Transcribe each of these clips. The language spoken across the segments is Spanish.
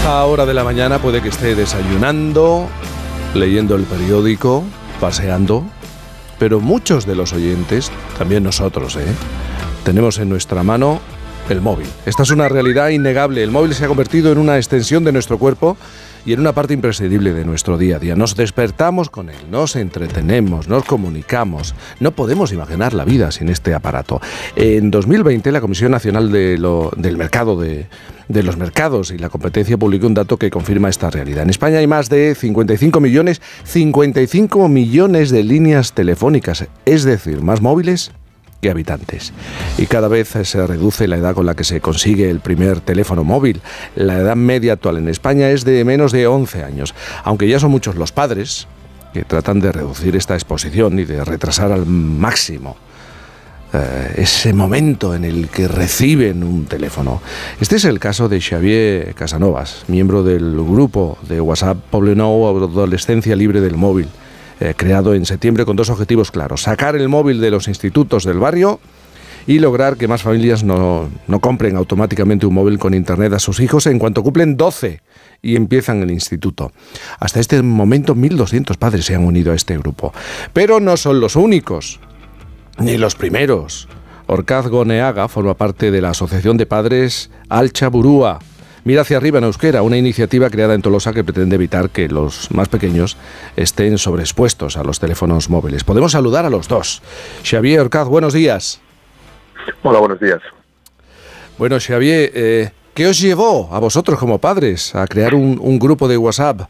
esta hora de la mañana puede que esté desayunando, leyendo el periódico, paseando, pero muchos de los oyentes, también nosotros, ¿eh? tenemos en nuestra mano el móvil. Esta es una realidad innegable. El móvil se ha convertido en una extensión de nuestro cuerpo y en una parte imprescindible de nuestro día a día. Nos despertamos con él, nos entretenemos, nos comunicamos. No podemos imaginar la vida sin este aparato. En 2020 la Comisión Nacional del Mercado de, de los Mercados y la Competencia publicó un dato que confirma esta realidad. En España hay más de 55 millones, 55 millones de líneas telefónicas, es decir, más móviles habitantes. Y cada vez se reduce la edad con la que se consigue el primer teléfono móvil. La edad media actual en España es de menos de 11 años, aunque ya son muchos los padres que tratan de reducir esta exposición y de retrasar al máximo eh, ese momento en el que reciben un teléfono. Este es el caso de Xavier Casanovas, miembro del grupo de WhatsApp Poblenou Adolescencia Libre del Móvil eh, creado en septiembre con dos objetivos claros. Sacar el móvil de los institutos del barrio y lograr que más familias no, no, compren automáticamente un móvil con internet a sus hijos en cuanto cumplen 12 y empiezan el instituto. Hasta este momento 1.200 padres se han unido a este grupo. Pero no son los únicos, ni los primeros. Orcaz Goneaga forma parte de la Asociación de Padres Alcha Burúa Mira hacia arriba en euskera, una iniciativa creada en Tolosa que pretende evitar que los más pequeños estén sobreexpuestos a los teléfonos móviles. Podemos saludar a los dos. Xavier Orcaz, buenos días. Hola, buenos días. Bueno, Xavier, eh, ¿qué os llevó a vosotros como padres a crear un, grupo de WhatsApp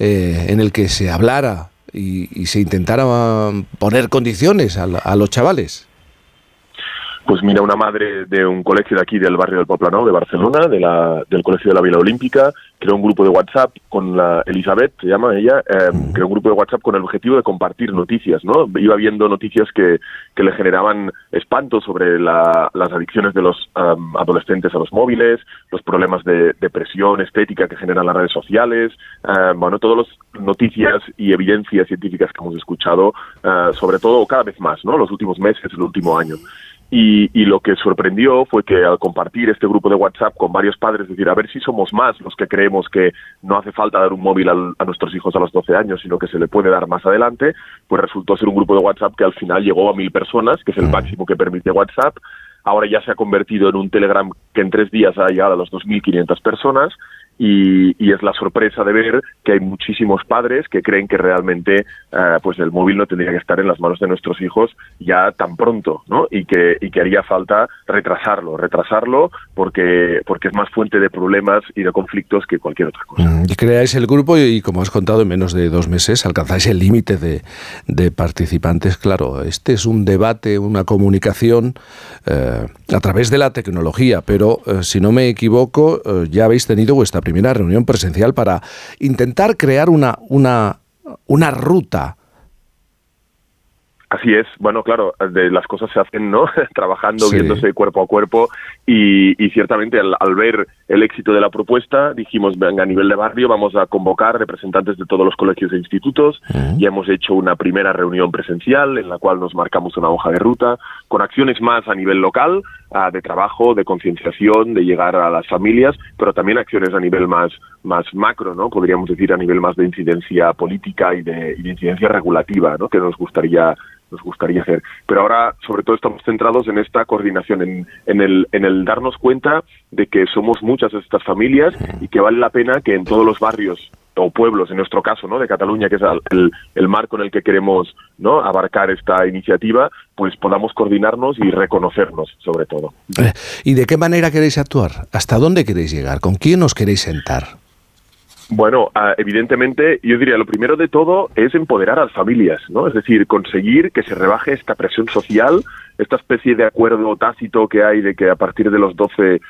eh, en el que se hablara y, se intentara poner condiciones a los chavales? Pues mira, una madre de un colegio de aquí del barrio del Poplano, de Barcelona, de la, del Colegio de la Vila Olímpica, creó un grupo de WhatsApp con la Elizabeth, se llama ella, eh, creó un grupo de WhatsApp con el objetivo de compartir noticias, ¿no? Iba viendo noticias que, que le generaban espanto sobre la, las adicciones de los adolescentes a los móviles, los problemas de depresión estética que generan las redes sociales, bueno, todas las noticias y evidencias científicas que hemos escuchado, eh, sobre todo cada vez más, ¿no? Los últimos meses, el último año. Y, y, lo que sorprendió fue que al compartir este grupo de WhatsApp con varios padres, decir, a ver si somos más los que creemos que no hace falta dar un móvil a nuestros hijos a los 12 años, sino que se le puede dar más adelante, pues resultó ser un grupo de WhatsApp que al final llegó a mil personas, que es el máximo que permite WhatsApp. Ahora ya se ha convertido en un Telegram que en tres días ha llegado a las 2.500 personas y, es la sorpresa de ver que hay muchísimos padres que creen que realmente eh, pues el móvil no tendría que estar en las manos de nuestros hijos ya tan pronto, ¿no? Y que, y que haría falta retrasarlo, retrasarlo porque, porque es más fuente de problemas y de conflictos que cualquier otra cosa. Mm, y creáis el grupo y, como has contado, en menos de dos meses alcanzáis el límite de, de, participantes. Claro, este es un debate, una comunicación eh, a través de la tecnología, pero eh, si no me equivoco, ya habéis tenido vuestra primera reunión presencial para intentar crear una, una, una ruta. Así es, bueno, claro, de las cosas se hacen, ¿no? Trabajando, viéndose cuerpo a cuerpo y, ciertamente al, ver el éxito de la propuesta dijimos, venga, a nivel de barrio vamos a convocar representantes de todos los colegios e institutos y hemos hecho una primera reunión presencial en la cual nos marcamos una hoja de ruta con acciones más a nivel local, de trabajo, de concienciación, de llegar a las familias, pero también acciones a nivel más, más macro, ¿no? Podríamos decir a nivel más de incidencia política y de, y de incidencia regulativa, ¿no? Que nos gustaría nos gustaría hacer. Pero ahora, sobre todo, estamos centrados en esta coordinación, en, en, el, en el darnos cuenta de que somos muchas de estas familias y que vale la pena que en todos los barrios o pueblos, en nuestro caso, ¿no? De Cataluña, que es el, el, marco en el que queremos, ¿no? Abarcar esta iniciativa, pues podamos coordinarnos y reconocernos, sobre todo. Eh, ¿Y de qué manera queréis actuar? ¿Hasta dónde queréis llegar? ¿Con quién os queréis sentar? Bueno, ah, evidentemente, yo diría, lo primero de todo es empoderar a las familias, ¿no? Es decir, conseguir que se rebaje esta presión social, esta especie de acuerdo tácito que hay de que a partir de los 12, eh,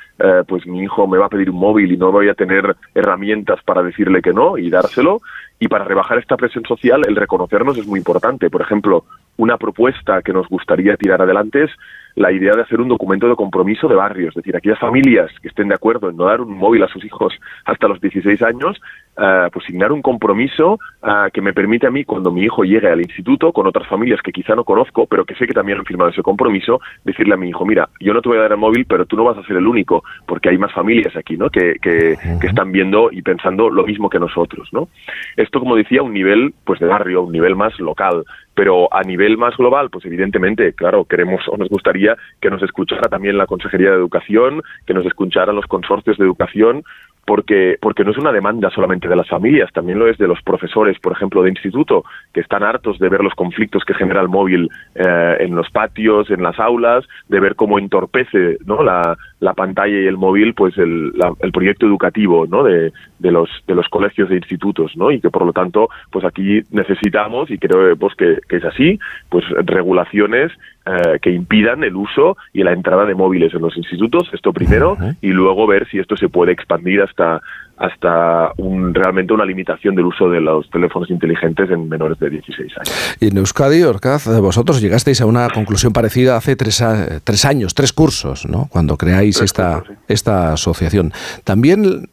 pues mi hijo me va a pedir un móvil y no voy a tener herramientas para decirle que no y dárselo. Y para rebajar esta presión social, el reconocernos es muy importante. Por ejemplo, una propuesta que nos gustaría tirar adelante es la idea de hacer un documento de compromiso de barrio, es decir, aquellas familias que estén de acuerdo en no dar un móvil a sus hijos hasta los 16 años, uh, pues signar un compromiso uh, que me permite a mí, cuando mi hijo llegue al instituto, con otras familias que quizá no conozco, pero que sé que también han firmado ese compromiso, decirle a mi hijo, mira, yo no te voy a dar el móvil, pero tú no vas a ser el único, porque hay más familias aquí, ¿no? Que, que, que están viendo y pensando lo mismo que nosotros, ¿no? Esto, como decía, un nivel, pues de barrio, un nivel más local, pero a nivel más global, pues evidentemente, claro, queremos o nos gustaría que nos escuchara también la Consejería de Educación, que nos escucharan los consorcios de educación, porque, porque no es una demanda solamente de las familias, también lo es de los profesores, por ejemplo, de instituto, que están hartos de ver los conflictos que genera el móvil eh, en los patios, en las aulas, de ver cómo entorpece ¿no? la, la pantalla y el móvil, pues el, la, el proyecto educativo ¿no? de, de, los, de los colegios e institutos, ¿no? y que por lo tanto, pues aquí necesitamos, y creo pues, que, que es así, pues regulaciones eh, que impidan el uso y la entrada de móviles en los institutos, esto primero, uh -huh. y luego ver si esto se puede expandir hasta hasta un, realmente una limitación del uso de los teléfonos inteligentes en menores de 16 años. Y en Euskadi, Orcaz, vosotros llegasteis a una conclusión parecida hace tres, a, tres años, tres cursos, ¿no? Cuando creáis tres esta, cursos, sí. esta asociación. También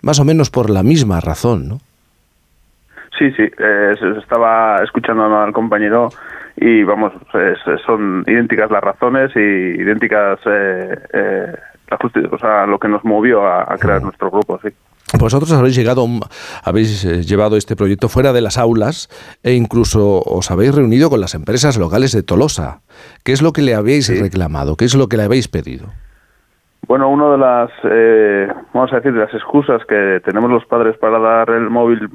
más o menos por la misma razón, ¿no? Sí, sí, eh, estaba escuchando al compañero y vamos, es, son idénticas las razones y idénticas eh, eh, la o sea, lo que nos movió a, a crear nuestro grupo, sí. Vosotros habéis llegado, habéis eh, llevado este proyecto fuera de las aulas e incluso os habéis reunido con las empresas locales de Tolosa. ¿Qué es lo que le habéis sí. reclamado? ¿Qué es lo que le habéis pedido? Bueno, una de las, eh, vamos a decir, de las excusas que tenemos los padres para dar el móvil,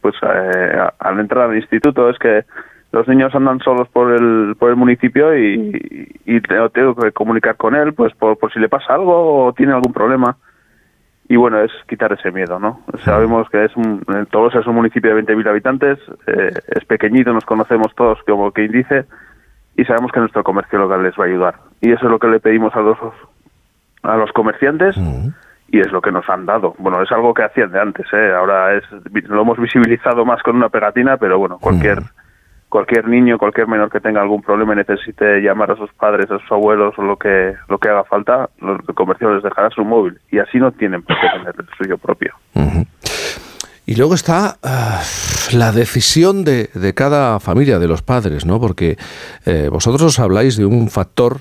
pues eh, al entrar al instituto es que los niños andan solos por el por el municipio y, y tengo que comunicar con él, pues por, por si le pasa algo o tiene algún problema y bueno, es quitar ese miedo, ¿no? Sabemos que es un, Tolosa es un municipio de 20.000 habitantes, eh, es pequeñito, nos conocemos todos como quien dice, y sabemos que nuestro comercio local les va a ayudar. Y eso es lo que le pedimos a los, a los comerciantes, uh -huh. y es lo que nos han dado. Bueno, es algo que hacían de antes, ¿eh? Ahora es, lo hemos visibilizado más con una pegatina, pero bueno, cualquier... Uh -huh cualquier niño, cualquier menor que tenga algún problema y necesite llamar a sus padres, a sus abuelos o lo que lo que haga falta, el comercio les dejará su móvil y así no tienen por qué tener el suyo propio. Uh -huh. Y luego está uh, la decisión de, de, cada familia, de los padres, ¿no? Porque eh, vosotros os habláis de un factor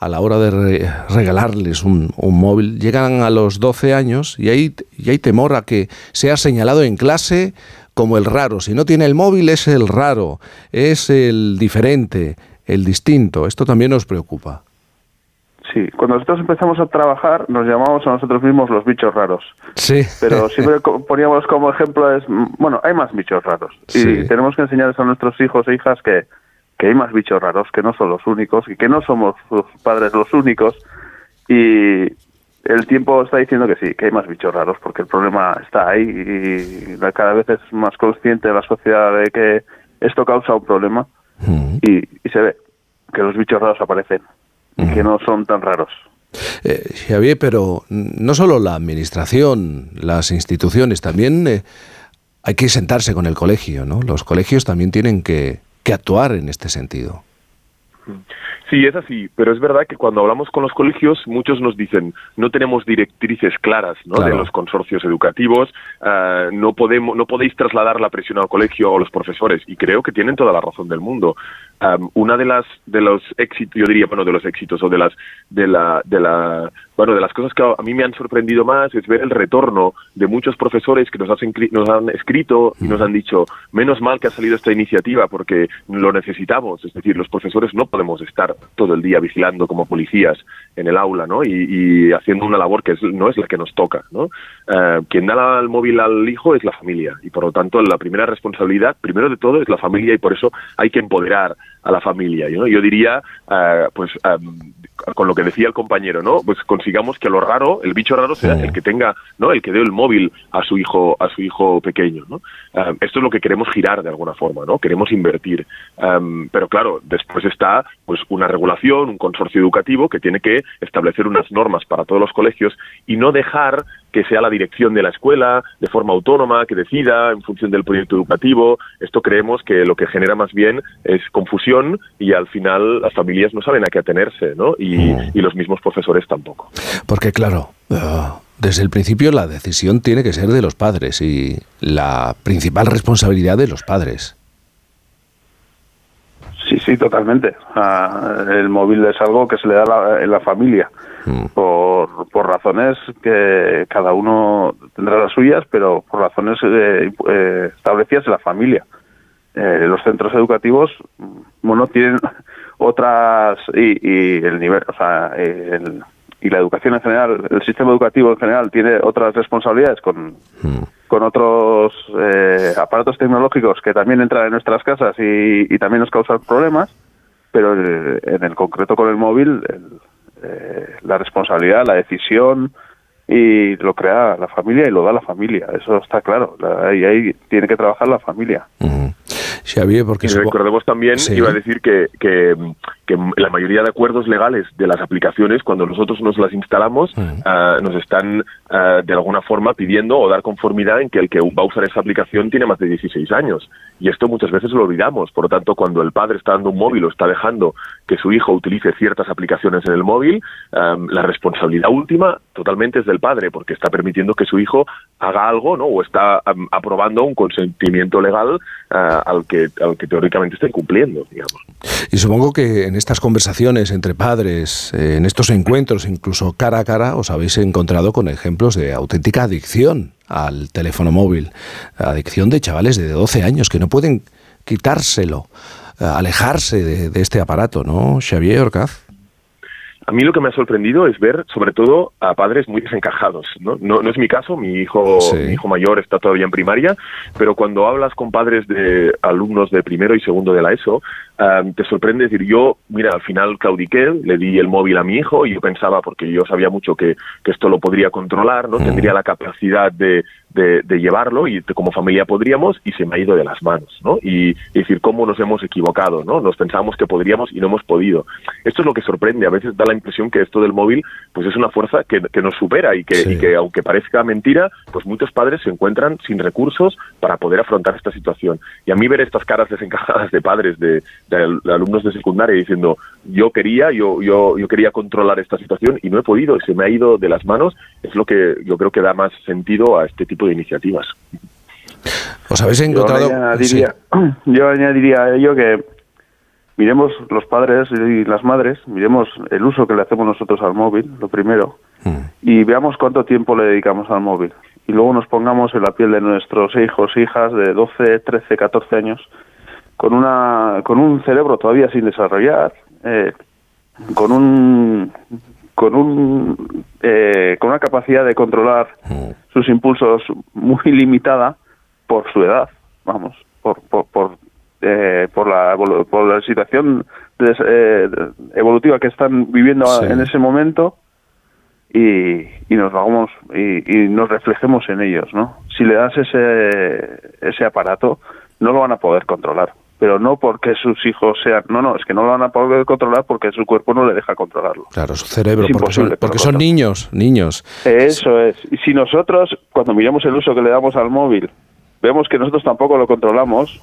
a la hora de re regalarles un, un, móvil. Llegan a los 12 años y hay, y hay temor a que sea señalado en clase como el raro. Si no tiene el móvil es el raro, es el diferente, el distinto. Esto también nos preocupa. Sí, cuando nosotros empezamos a trabajar nos llamamos a nosotros mismos los bichos raros. Sí. Pero siempre poníamos como ejemplo es, bueno, hay más bichos raros. Sí. Y tenemos que enseñarles a nuestros hijos e hijas que, que hay más bichos raros, que no son los únicos y que no somos sus padres los únicos. Y, el tiempo está diciendo que sí, que hay más bichos raros, porque el problema está ahí y cada vez es más consciente la sociedad de que esto causa un problema mm. y, y, se ve que los bichos raros aparecen mm. y que no son tan raros. Eh, Javier, pero no solo la administración, las instituciones, también eh, hay que sentarse con el colegio, ¿no? Los colegios también tienen que, que actuar en este sentido. Sí, es así, pero es verdad que cuando hablamos con los colegios, muchos nos dicen no tenemos directrices claras ¿no? claro. de los consorcios educativos, uh, no podemos, no podéis trasladar la presión al colegio o a los profesores, y creo que tienen toda la razón del mundo. Um, una de las de los éxitos, yo diría, bueno, de los éxitos o de las de la de la bueno, de las cosas que a mí me han sorprendido más es ver el retorno de muchos profesores que nos, hacen, nos han escrito y nos han dicho, menos mal que ha salido esta iniciativa porque lo necesitamos. Es decir, los profesores no podemos estar todo el día vigilando como policías en el aula, ¿no? Y, y haciendo una labor que es, no es la que nos toca, ¿no? Uh, quien da el móvil al hijo es la familia y por lo tanto la primera responsabilidad, primero de todo, es la familia y por eso hay que empoderar a la familia. ¿no? Yo diría, uh, pues um, con lo que decía el compañero, ¿no? Pues consigamos que lo raro, el bicho raro sea el que tenga, ¿no? El que dé el móvil a su hijo, a su hijo pequeño, ¿no? Um, esto es lo que queremos girar de alguna forma, ¿no? Queremos invertir. Um, pero claro, después está pues una regulación, un consorcio educativo que tiene que establecer unas normas para todos los colegios y no dejar que sea la dirección de la escuela de forma autónoma, que decida en función del proyecto educativo. Esto creemos que lo que genera más bien es confusión y al final las familias no saben a qué atenerse, ¿no? Y, mm. los mismos profesores tampoco. Porque claro, eh, desde el principio la decisión tiene que ser de los padres y la principal responsabilidad de los padres. Sí, sí, totalmente. el móvil es algo que se le da en la familia mm. por, por, razones que cada uno tendrá las suyas, pero por razones eh, eh, establecidas en la familia. Eh, los centros educativos, bueno, tienen otras y, y el nivel, o sea, el, y la educación en general, el sistema educativo en general tiene otras responsabilidades con, hmm. con otros eh, aparatos tecnológicos que también entran en nuestras casas y, también nos causan problemas, pero en el concreto con el móvil, eh, la responsabilidad, la decisión y lo crea la familia y lo da la familia, eso está claro, y ahí tiene que trabajar la familia. Hmm. Xavier, porque... Y recordemos también, iba a decir que, que, la mayoría de acuerdos legales de las aplicaciones, cuando nosotros nos las instalamos, ah, nos están ah, de alguna forma pidiendo o dar conformidad en que el que va a usar esa aplicación tiene más de 16 años. Y esto muchas veces lo olvidamos. Por lo tanto, cuando el padre está dando un móvil o está dejando que su hijo utilice ciertas aplicaciones en el móvil, la responsabilidad última totalmente es del padre, porque está permitiendo que su hijo haga algo, ¿no? O está aprobando un consentimiento legal al que que, teóricamente estén cumpliendo, digamos. Y supongo que en estas conversaciones entre padres, eh, en estos encuentros, incluso cara a cara, os habéis encontrado con ejemplos de auténtica adicción al teléfono móvil, adicción de chavales de 12 años que no pueden quitárselo, eh, alejarse de, de este aparato, ¿no, Xavier Orcaz? A mí lo que me ha sorprendido es ver, sobre todo, a padres muy desencajados. No, no, es mi caso, mi hijo, mi hijo mayor está todavía en primaria, pero cuando hablas con padres de alumnos de primero y segundo de la ESO, te sorprende decir, yo, mira, al final claudiqué, le di el móvil a mi hijo y yo pensaba, porque yo sabía mucho que, que esto lo podría controlar, no tendría la capacidad de, de, llevarlo y como familia podríamos y se me ha ido de las manos, ¿no? Y, decir, ¿cómo nos hemos equivocado, no? Nos pensábamos que podríamos y no hemos podido. Esto es lo que sorprende, a veces da la impresión que esto del móvil pues es una fuerza que, que nos supera y que, y que aunque parezca mentira, pues muchos padres se encuentran sin recursos para poder afrontar esta situación. Y a mí ver estas caras desencajadas de padres de, de, alumnos de secundaria diciendo yo quería, yo, yo, yo quería controlar esta situación y no he podido y se me ha ido de las manos, es lo que yo creo que da más sentido a este tipo de iniciativas. ¿Os habéis encontrado? Yo añadiría, yo añadiría a ello que miremos los padres y las madres, miremos el uso que le hacemos nosotros al móvil, lo primero, mm. y veamos cuánto tiempo le dedicamos al móvil. Y luego nos pongamos en la piel de nuestros hijos, hijas de 12, 13, 14 años, con una con un cerebro todavía sin desarrollar eh, con un con un eh, con una capacidad de controlar mm. sus impulsos muy limitada por su edad vamos por por por, eh, por la por la situación evolutiva que están viviendo en ese momento y, y nos vamos y, y, nos reflejemos en ellos no si le das ese ese aparato no lo van a poder controlar pero no porque sus hijos sean, no, no, es que no lo van a poder controlar porque su cuerpo no le deja controlarlo. Claro, su cerebro, porque, son, niños, niños. Eso es. Y si nosotros, cuando miramos el uso que le damos al móvil, vemos que nosotros tampoco lo controlamos,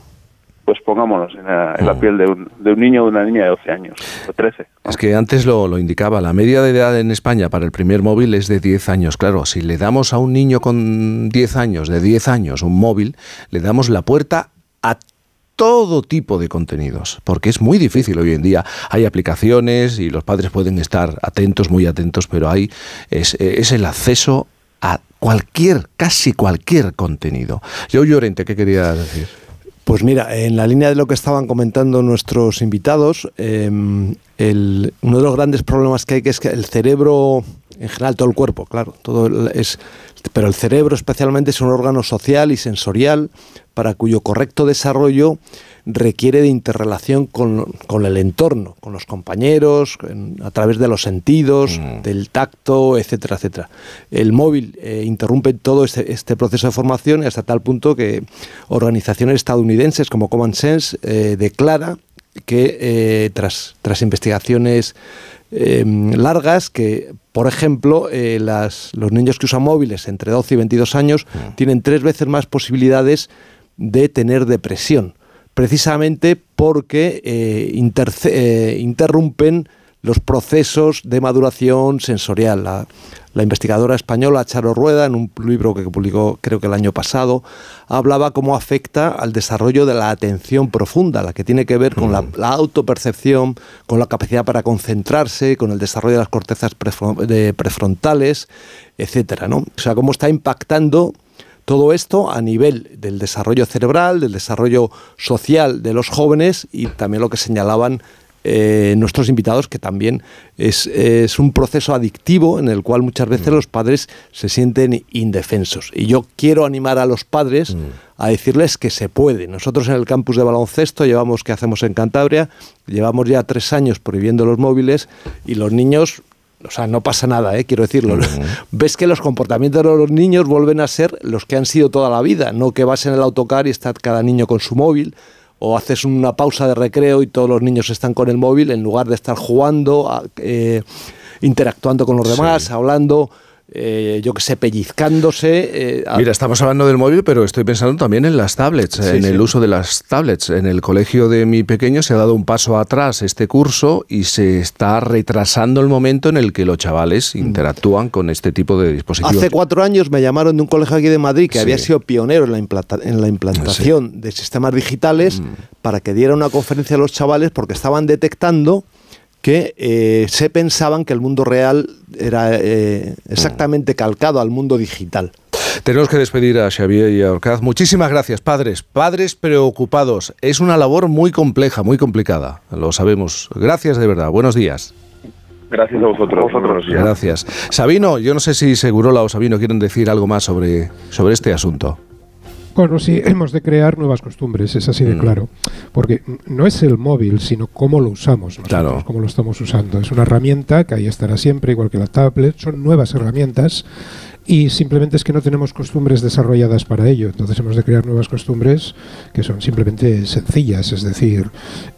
pues pongámonos en la, mm. piel de un, de un, niño o de una niña de 12 años, o 13. Es que antes lo, lo, indicaba, la media de edad en España para el primer móvil es de 10 años. Claro, si le damos a un niño con 10 años, de 10 años, un móvil, le damos la puerta a todo tipo de contenidos, porque es muy difícil hoy en día. Hay aplicaciones y los padres pueden estar atentos, muy atentos, pero hay es, el acceso a cualquier, casi cualquier contenido. Yo Llorente, ¿qué quería decir? Pues mira, en la línea de lo que estaban comentando nuestros invitados, em, uno de los grandes problemas que hay que es que el cerebro, en general todo el cuerpo, claro, todo es, pero el cerebro especialmente es un órgano social y sensorial para cuyo correcto desarrollo requiere de interrelación con, el entorno, con los compañeros, a través de los sentidos, mm. del tacto, etcétera, etcétera. El móvil eh, interrumpe todo este, este, proceso de formación hasta tal punto que organizaciones estadounidenses como Common Sense eh, declara que eh, tras, tras investigaciones largas que, por ejemplo, las, los niños que usan móviles entre 12 y 22 años mm. tienen tres veces más posibilidades de tener depresión precisamente porque eh, eh, interrumpen los procesos de maduración sensorial. La, investigadora española Charo Rueda, en un libro que publicó creo que el año pasado, hablaba cómo afecta al desarrollo de la atención profunda, la que tiene que ver con la, mm. autopercepción, con la capacidad para concentrarse, con el desarrollo de las cortezas prefrontales, etcétera, ¿no? O sea, cómo está impactando todo esto a nivel del desarrollo cerebral, del desarrollo social de los jóvenes y también lo que señalaban eh, nuestros invitados, que también es, un proceso adictivo en el cual muchas veces mm. los padres se sienten indefensos. Y yo quiero animar a los padres mm. a decirles que se puede. Nosotros en el campus de baloncesto llevamos, que hacemos en Cantabria? Llevamos ya tres años prohibiendo los móviles y los niños o sea, no pasa nada, ¿eh? quiero decirlo. Ves que los comportamientos de los niños vuelven a ser los que han sido toda la vida, no que vas en el autocar y está cada niño con su móvil o haces una pausa de recreo y todos los niños están con el móvil en lugar de estar jugando, eh, interactuando con los demás, hablando. Eh, yo que sé, pellizcándose. Eh, Mira, estamos hablando del móvil, pero estoy pensando también en las tablets, en el uso de las tablets. En el colegio de mi pequeño se ha dado un paso atrás este curso y se está retrasando el momento en el que los chavales mm. interactúan con este tipo de dispositivos. Hace cuatro años me llamaron de un colegio aquí de Madrid que había sido pionero en la, en la implantación de sistemas digitales mm. para que diera una conferencia a los chavales porque estaban detectando que eh, se pensaban que el mundo real era eh, exactamente calcado al mundo digital. Tenemos que despedir a Xavier y a Orcaz. Muchísimas gracias, padres. Padres preocupados. Es una labor muy compleja, muy complicada. Lo sabemos. Gracias de verdad. Buenos días. Gracias a vosotros. vosotros. Gracias. Sabino, yo no sé si Segurola o Sabino quieren decir algo más sobre, sobre este asunto. Bueno, sí, hemos de crear nuevas costumbres, es así de mm. claro. Porque no es el móvil, sino cómo lo usamos, nosotros, cómo lo estamos usando. Es una herramienta que ahí estará siempre, igual que la tablet. Son nuevas herramientas y simplemente es que no tenemos costumbres desarrolladas para ello. Entonces hemos de crear nuevas costumbres que son simplemente sencillas, es decir,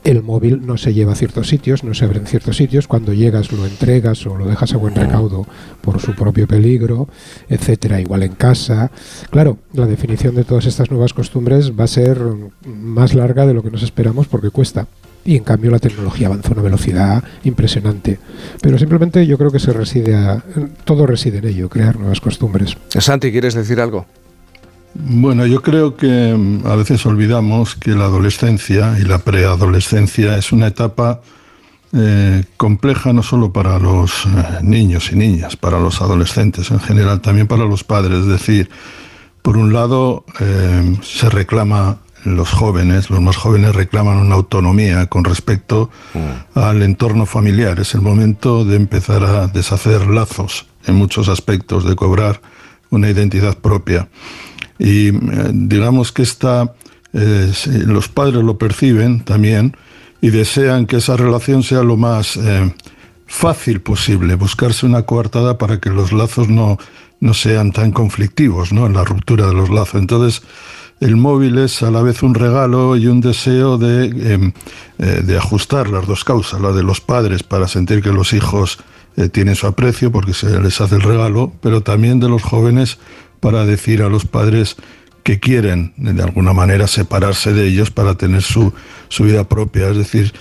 el móvil no se lleva a ciertos sitios, no se abre en ciertos sitios, cuando llegas lo entregas o lo dejas a buen recaudo por su propio peligro, etcétera, igual en casa. Claro, la definición de todas estas nuevas costumbres va a ser más larga de lo que nos esperamos porque cuesta y en cambio la tecnología avanza a una velocidad impresionante. Pero simplemente yo creo que se reside a, todo reside en ello, crear nuevas costumbres. Santi, ¿quieres decir algo? Bueno, yo creo que mm, a veces olvidamos que la adolescencia y la preadolescencia es una etapa eh, compleja no solo para los eh, niños y niñas, para los adolescentes en general, también para los padres. Es decir, por un lado eh, se reclama los jóvenes, los más jóvenes reclaman una autonomía con respecto mm. al entorno familiar. Es el momento de empezar a deshacer lazos en muchos aspectos, de cobrar una identidad propia. Y eh, digamos que esta, eh, los padres lo perciben también y desean que esa relación sea lo más eh, fácil posible, buscarse una coartada para que los lazos no, no sean tan conflictivos, ¿no? En la ruptura de los lazos. Entonces, el móvil es a la vez un regalo y un deseo de, em, eh, de ajustar las dos causas, la de los padres para sentir que los hijos eh, tienen su aprecio porque se les hace el regalo, pero también de los jóvenes para decir a los padres que quieren de alguna manera separarse de ellos para tener su, su vida propia. Es decir,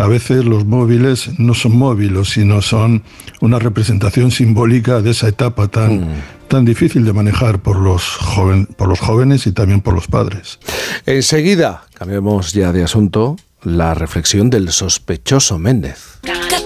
a veces los móviles no son móviles, sino son una representación simbólica de esa etapa tan, mm. tan difícil de manejar por los, joven, por los jóvenes y también por los padres. Enseguida, cambiemos ya de asunto, la reflexión del sospechoso Méndez.